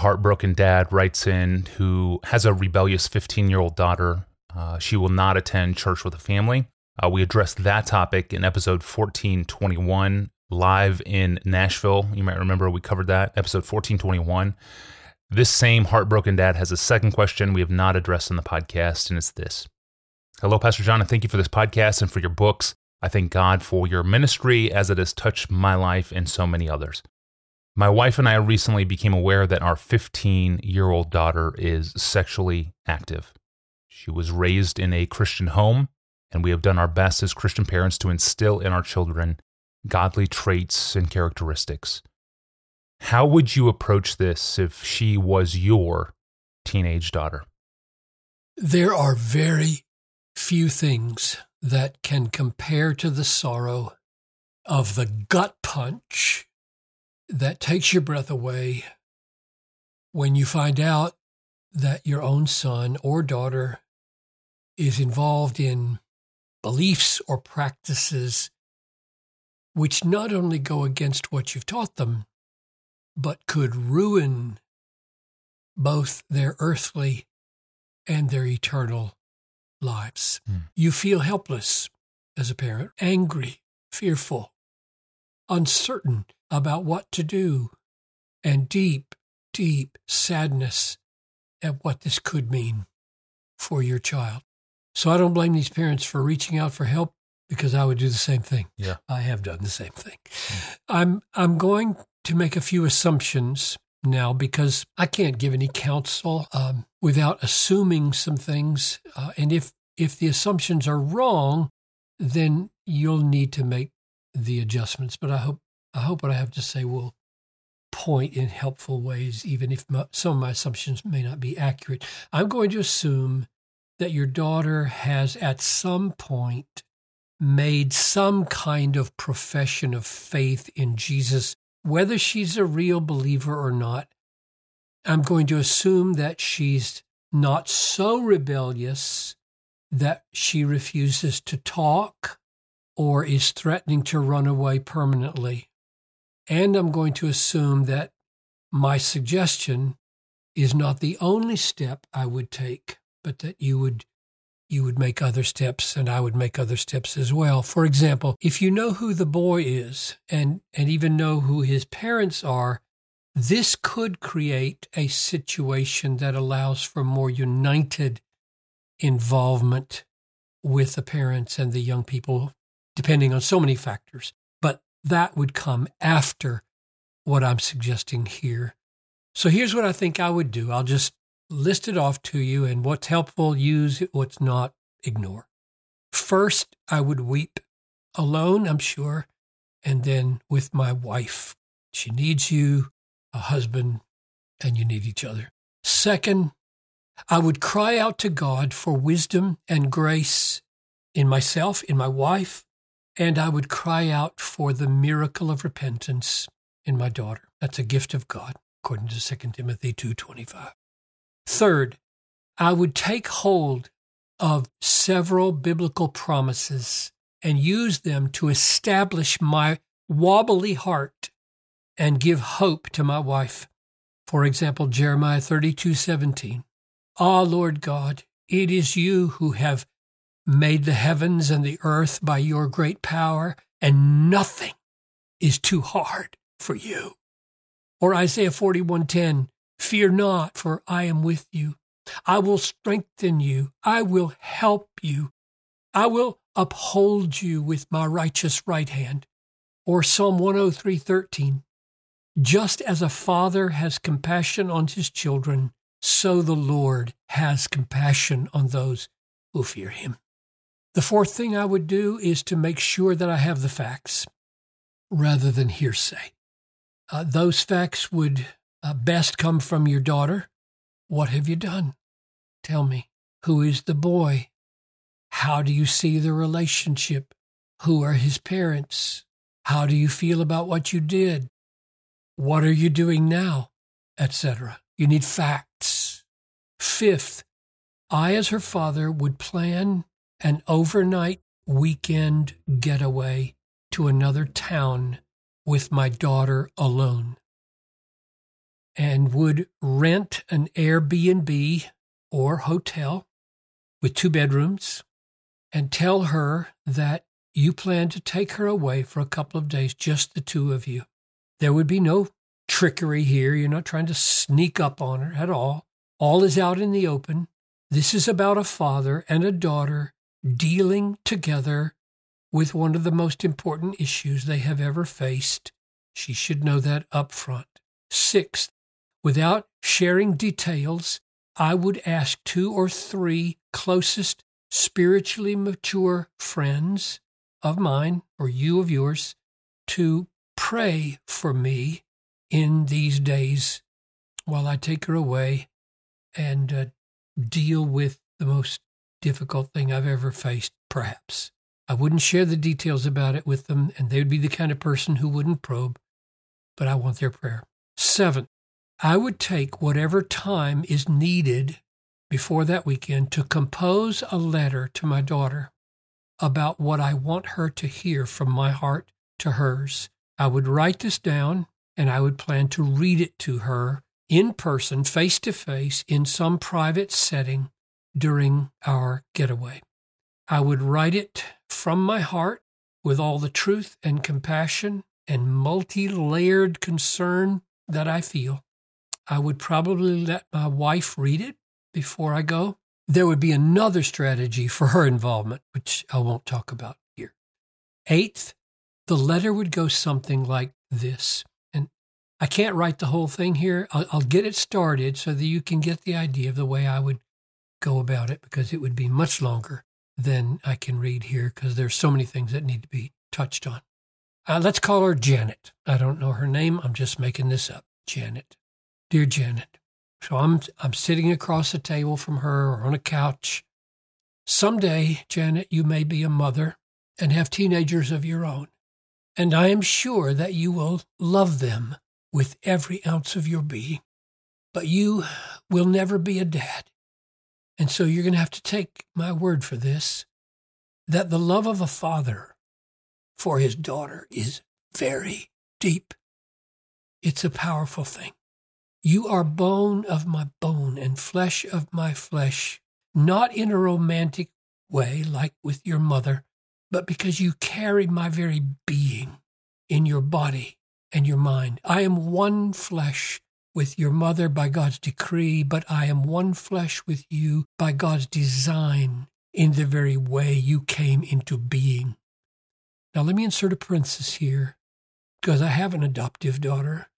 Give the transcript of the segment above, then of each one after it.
heartbroken dad writes in who has a rebellious 15 year old daughter. Uh, she will not attend church with a family. Uh, we addressed that topic in episode 1421, live in Nashville. You might remember we covered that, episode 1421. This same heartbroken dad has a second question we have not addressed in the podcast, and it's this Hello, Pastor John, and thank you for this podcast and for your books. I thank God for your ministry as it has touched my life and so many others. My wife and I recently became aware that our 15 year old daughter is sexually active. She was raised in a Christian home, and we have done our best as Christian parents to instill in our children godly traits and characteristics. How would you approach this if she was your teenage daughter? There are very few things that can compare to the sorrow of the gut punch that takes your breath away when you find out that your own son or daughter is involved in beliefs or practices which not only go against what you've taught them, but could ruin both their earthly and their eternal lives. Mm. You feel helpless as a parent, angry, fearful, uncertain about what to do, and deep, deep sadness at what this could mean for your child. So I don't blame these parents for reaching out for help because I would do the same thing. Yeah. I have done the same thing. Mm. I'm I'm going to make a few assumptions now because I can't give any counsel um, without assuming some things. Uh, and if if the assumptions are wrong, then you'll need to make the adjustments. But I hope I hope what I have to say will point in helpful ways, even if my, some of my assumptions may not be accurate. I'm going to assume that your daughter has at some point made some kind of profession of faith in Jesus, whether she's a real believer or not. I'm going to assume that she's not so rebellious that she refuses to talk or is threatening to run away permanently. And I'm going to assume that my suggestion is not the only step I would take, but that you would you would make other steps and I would make other steps as well. For example, if you know who the boy is and and even know who his parents are, this could create a situation that allows for more united involvement with the parents and the young people, depending on so many factors. That would come after what I'm suggesting here. So here's what I think I would do. I'll just list it off to you, and what's helpful, use it, what's not, ignore. First, I would weep alone, I'm sure, and then with my wife. She needs you, a husband, and you need each other. Second, I would cry out to God for wisdom and grace in myself, in my wife, and I would cry out for the miracle of repentance in my daughter. That's a gift of God, according to 2 Timothy 2:25. Third, I would take hold of several biblical promises and use them to establish my wobbly heart and give hope to my wife. For example, Jeremiah 32:17. Ah, Lord God, it is you who have made the heavens and the earth by your great power, and nothing is too hard for you. Or Isaiah 41:10, fear not, for I am with you. I will strengthen you. I will help you. I will uphold you with my righteous right hand. Or Psalm 103:13, just as a father has compassion on his children, so the Lord has compassion on those who fear him. The fourth thing I would do is to make sure that I have the facts rather than hearsay. Uh, those facts would uh, best come from your daughter. What have you done? Tell me. Who is the boy? How do you see the relationship? Who are his parents? How do you feel about what you did? What are you doing now? Etc. You need facts. Fifth, I, as her father, would plan an overnight weekend getaway to another town with my daughter alone. and would rent an Airbnb or hotel with two bedrooms and tell her that you plan to take her away for a couple of days, just the two of you. There would be no trickery here. You're not trying to sneak up on her at all. All is out in the open. This is about a father and a daughter dealing together with one of the most important issues they have ever faced. She should know that up front. Sixth, without sharing details, I would ask two or three closest spiritually mature friends of mine or you of yours to pray for me in these days while I take her away and uh, deal with the most difficult thing I've ever faced, perhaps. I wouldn't share the details about it with them, and they would be the kind of person who wouldn't probe, but I want their prayer. Seventh, I would take whatever time is needed before that weekend to compose a letter to my daughter about what I want her to hear from my heart to hers. I would write this down and I would plan to read it to her in person, face to face, in some private setting during our getaway. I would write it from my heart with all the truth and compassion and multi layered concern that I feel. I would probably let my wife read it before I go. There would be another strategy for her involvement, which I won't talk about here. Eighth, the letter would go something like this. And I can't write the whole thing here. I'll, I'll get it started so that you can get the idea of the way I would go about it because it would be much longer than I can read here because there's so many things that need to be touched on. Uh, let's call her Janet. I don't know her name. I'm just making this up. Janet. Dear Janet, so I'm, I'm sitting across the table from her or on a couch. Someday, Janet, you may be a mother and have teenagers of your own. And I am sure that you will love them with every ounce of your being. But you will never be a dad. And so you're going to have to take my word for this that the love of a father for his daughter is very deep. It's a powerful thing. You are bone of my bone and flesh of my flesh, not in a romantic way like with your mother, but because you carry my very being in your body and your mind. I am one flesh with your mother by God's decree, but I am one flesh with you by God's design in the very way you came into being. Now, let me insert a parenthesis here because I have an adoptive daughter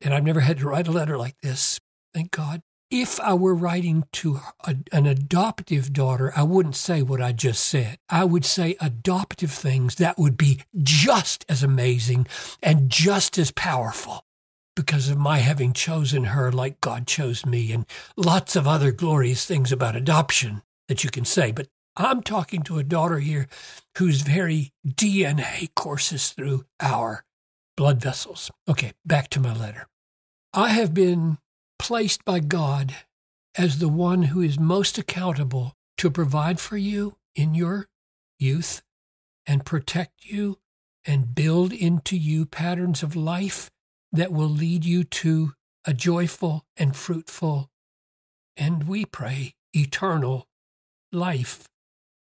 and I've never had to write a letter like this, thank God. If I were writing to a, an adoptive daughter, I wouldn't say what I just said. I would say adoptive things that would be just as amazing and just as powerful because of my having chosen her like God chose me, and lots of other glorious things about adoption that you can say. But I'm talking to a daughter here whose very DNA courses through our blood vessels. Okay, back to my letter. I have been placed by God as the one who is most accountable to provide for you in your youth and protect you and build into you patterns of life that will lead you to a joyful and fruitful, and we pray, eternal life.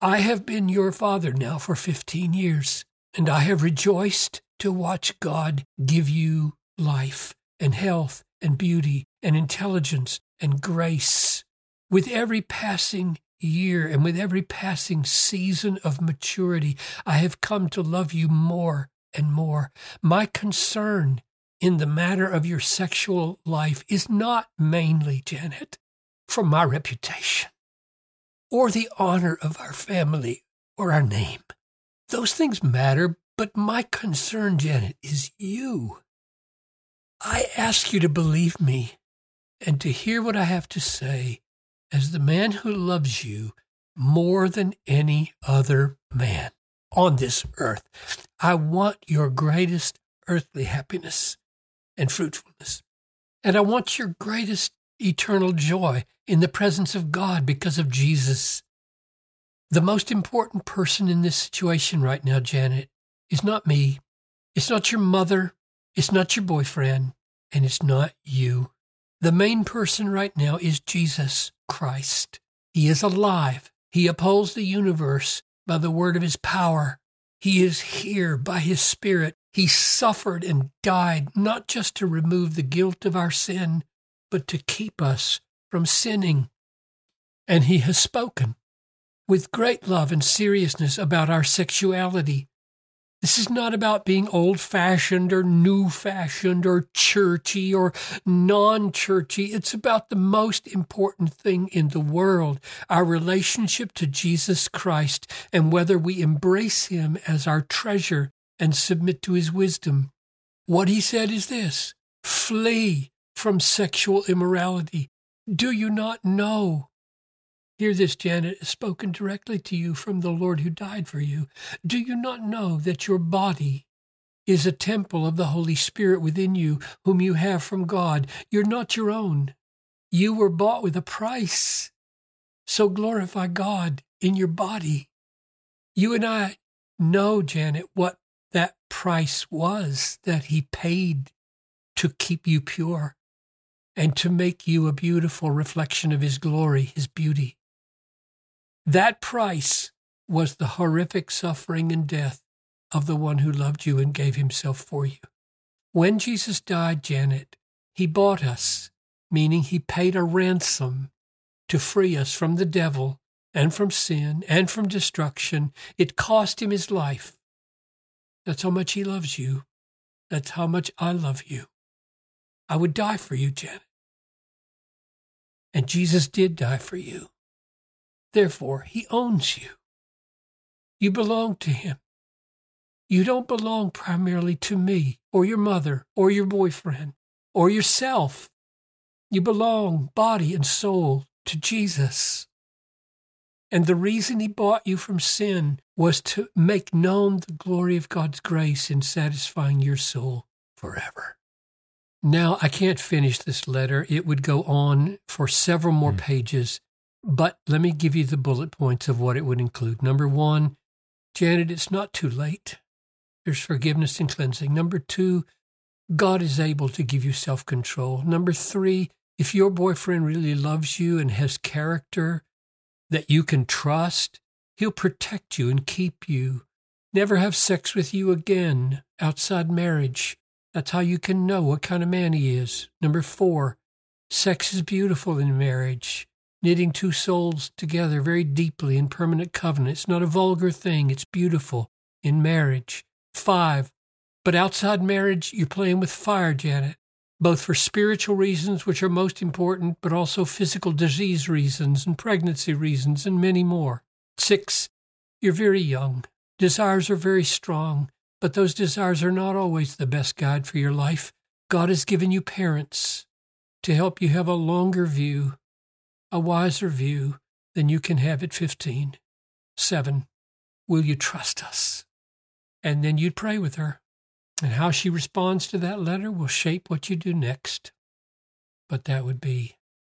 I have been your father now for 15 years, and I have rejoiced to watch God give you life and health and beauty and intelligence and grace. With every passing year and with every passing season of maturity, I have come to love you more and more. My concern in the matter of your sexual life is not mainly, Janet, for my reputation or the honor of our family or our name. Those things matter, but my concern, Janet, is you. I ask you to believe me and to hear what I have to say as the man who loves you more than any other man on this earth. I want your greatest earthly happiness and fruitfulness. And I want your greatest eternal joy in the presence of God because of Jesus. The most important person in this situation right now, Janet, is not me. It's not your mother. It's not your boyfriend. and it's not you. The main person right now is Jesus Christ. He is alive. He upholds the universe by the word of his power. He is here by his spirit. He suffered and died not just to remove the guilt of our sin, but to keep us from sinning. And he has spoken with great love and seriousness about our sexuality, this is not about being old fashioned or new fashioned or churchy or non churchy. It's about the most important thing in the world our relationship to Jesus Christ and whether we embrace him as our treasure and submit to his wisdom. What he said is this flee from sexual immorality. Do you not know Hear this, Janet, spoken directly to you from the Lord who died for you. Do you not know that your body is a temple of the Holy Spirit within you, whom you have from God? You're not your own. You were bought with a price. So glorify God in your body. You and I know, Janet, what that price was that He paid to keep you pure and to make you a beautiful reflection of His glory, His beauty. That price was the horrific suffering and death of the one who loved you and gave himself for you. When Jesus died, Janet, he bought us, meaning he paid a ransom to free us from the devil and from sin and from destruction. It cost him his life. That's how much he loves you. That's how much I love you. I would die for you, Janet. And Jesus did die for you. Therefore, he owns you. You belong to him. You don't belong primarily to me or your mother or your boyfriend or yourself. You belong, body and soul, to Jesus. And the reason he bought you from sin was to make known the glory of God's grace in satisfying your soul forever. Now, I can't finish this letter. It would go on for several more mm. pages. But let me give you the bullet points of what it would include. Number one, Janet, it's not too late. There's forgiveness and cleansing. Number two, God is able to give you self control. Number three, if your boyfriend really loves you and has character that you can trust, he'll protect you and keep you. Never have sex with you again outside marriage. That's how you can know what kind of man he is. Number four, sex is beautiful in marriage knitting two souls together very deeply in permanent covenant. It's not a vulgar thing, it's beautiful in marriage. Five, but outside marriage, you're playing with fire, Janet, both for spiritual reasons, which are most important, but also physical disease reasons and pregnancy reasons and many more. Six, you're very young. Desires are very strong, but those desires are not always the best guide for your life. God has given you parents to help you have a longer view a wiser view than you can have at 15. Seven, will you trust us? And then you'd pray with her. And how she responds to that letter will shape what you do next. But that would be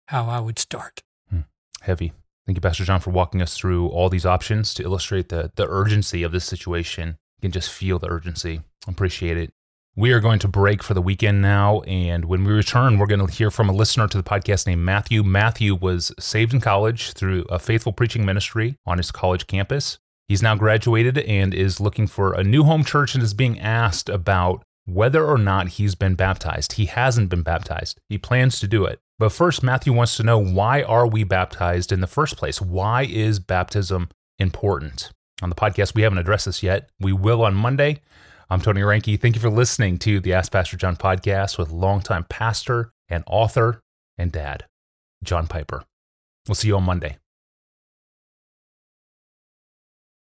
how I would start. Hmm. Heavy. Thank you, Pastor John, for walking us through all these options to illustrate the, the urgency of this situation. You can just feel the urgency. Appreciate it. We are going to break for the weekend now. And when we return, we're going to hear from a listener to the podcast named Matthew. Matthew was saved in college through a faithful preaching ministry on his college campus. He's now graduated and is looking for a new home church and is being asked about whether or not he's been baptized. He hasn't been baptized. He plans to do it. But first, Matthew wants to know why are we baptized in the first place? Why is baptism important? On the podcast, we haven't addressed this yet. We will on Monday. I'm Tony Reinke. Thank you for listening to the Ask Pastor John podcast with longtime pastor and author and dad, John Piper. We'll see you on Monday.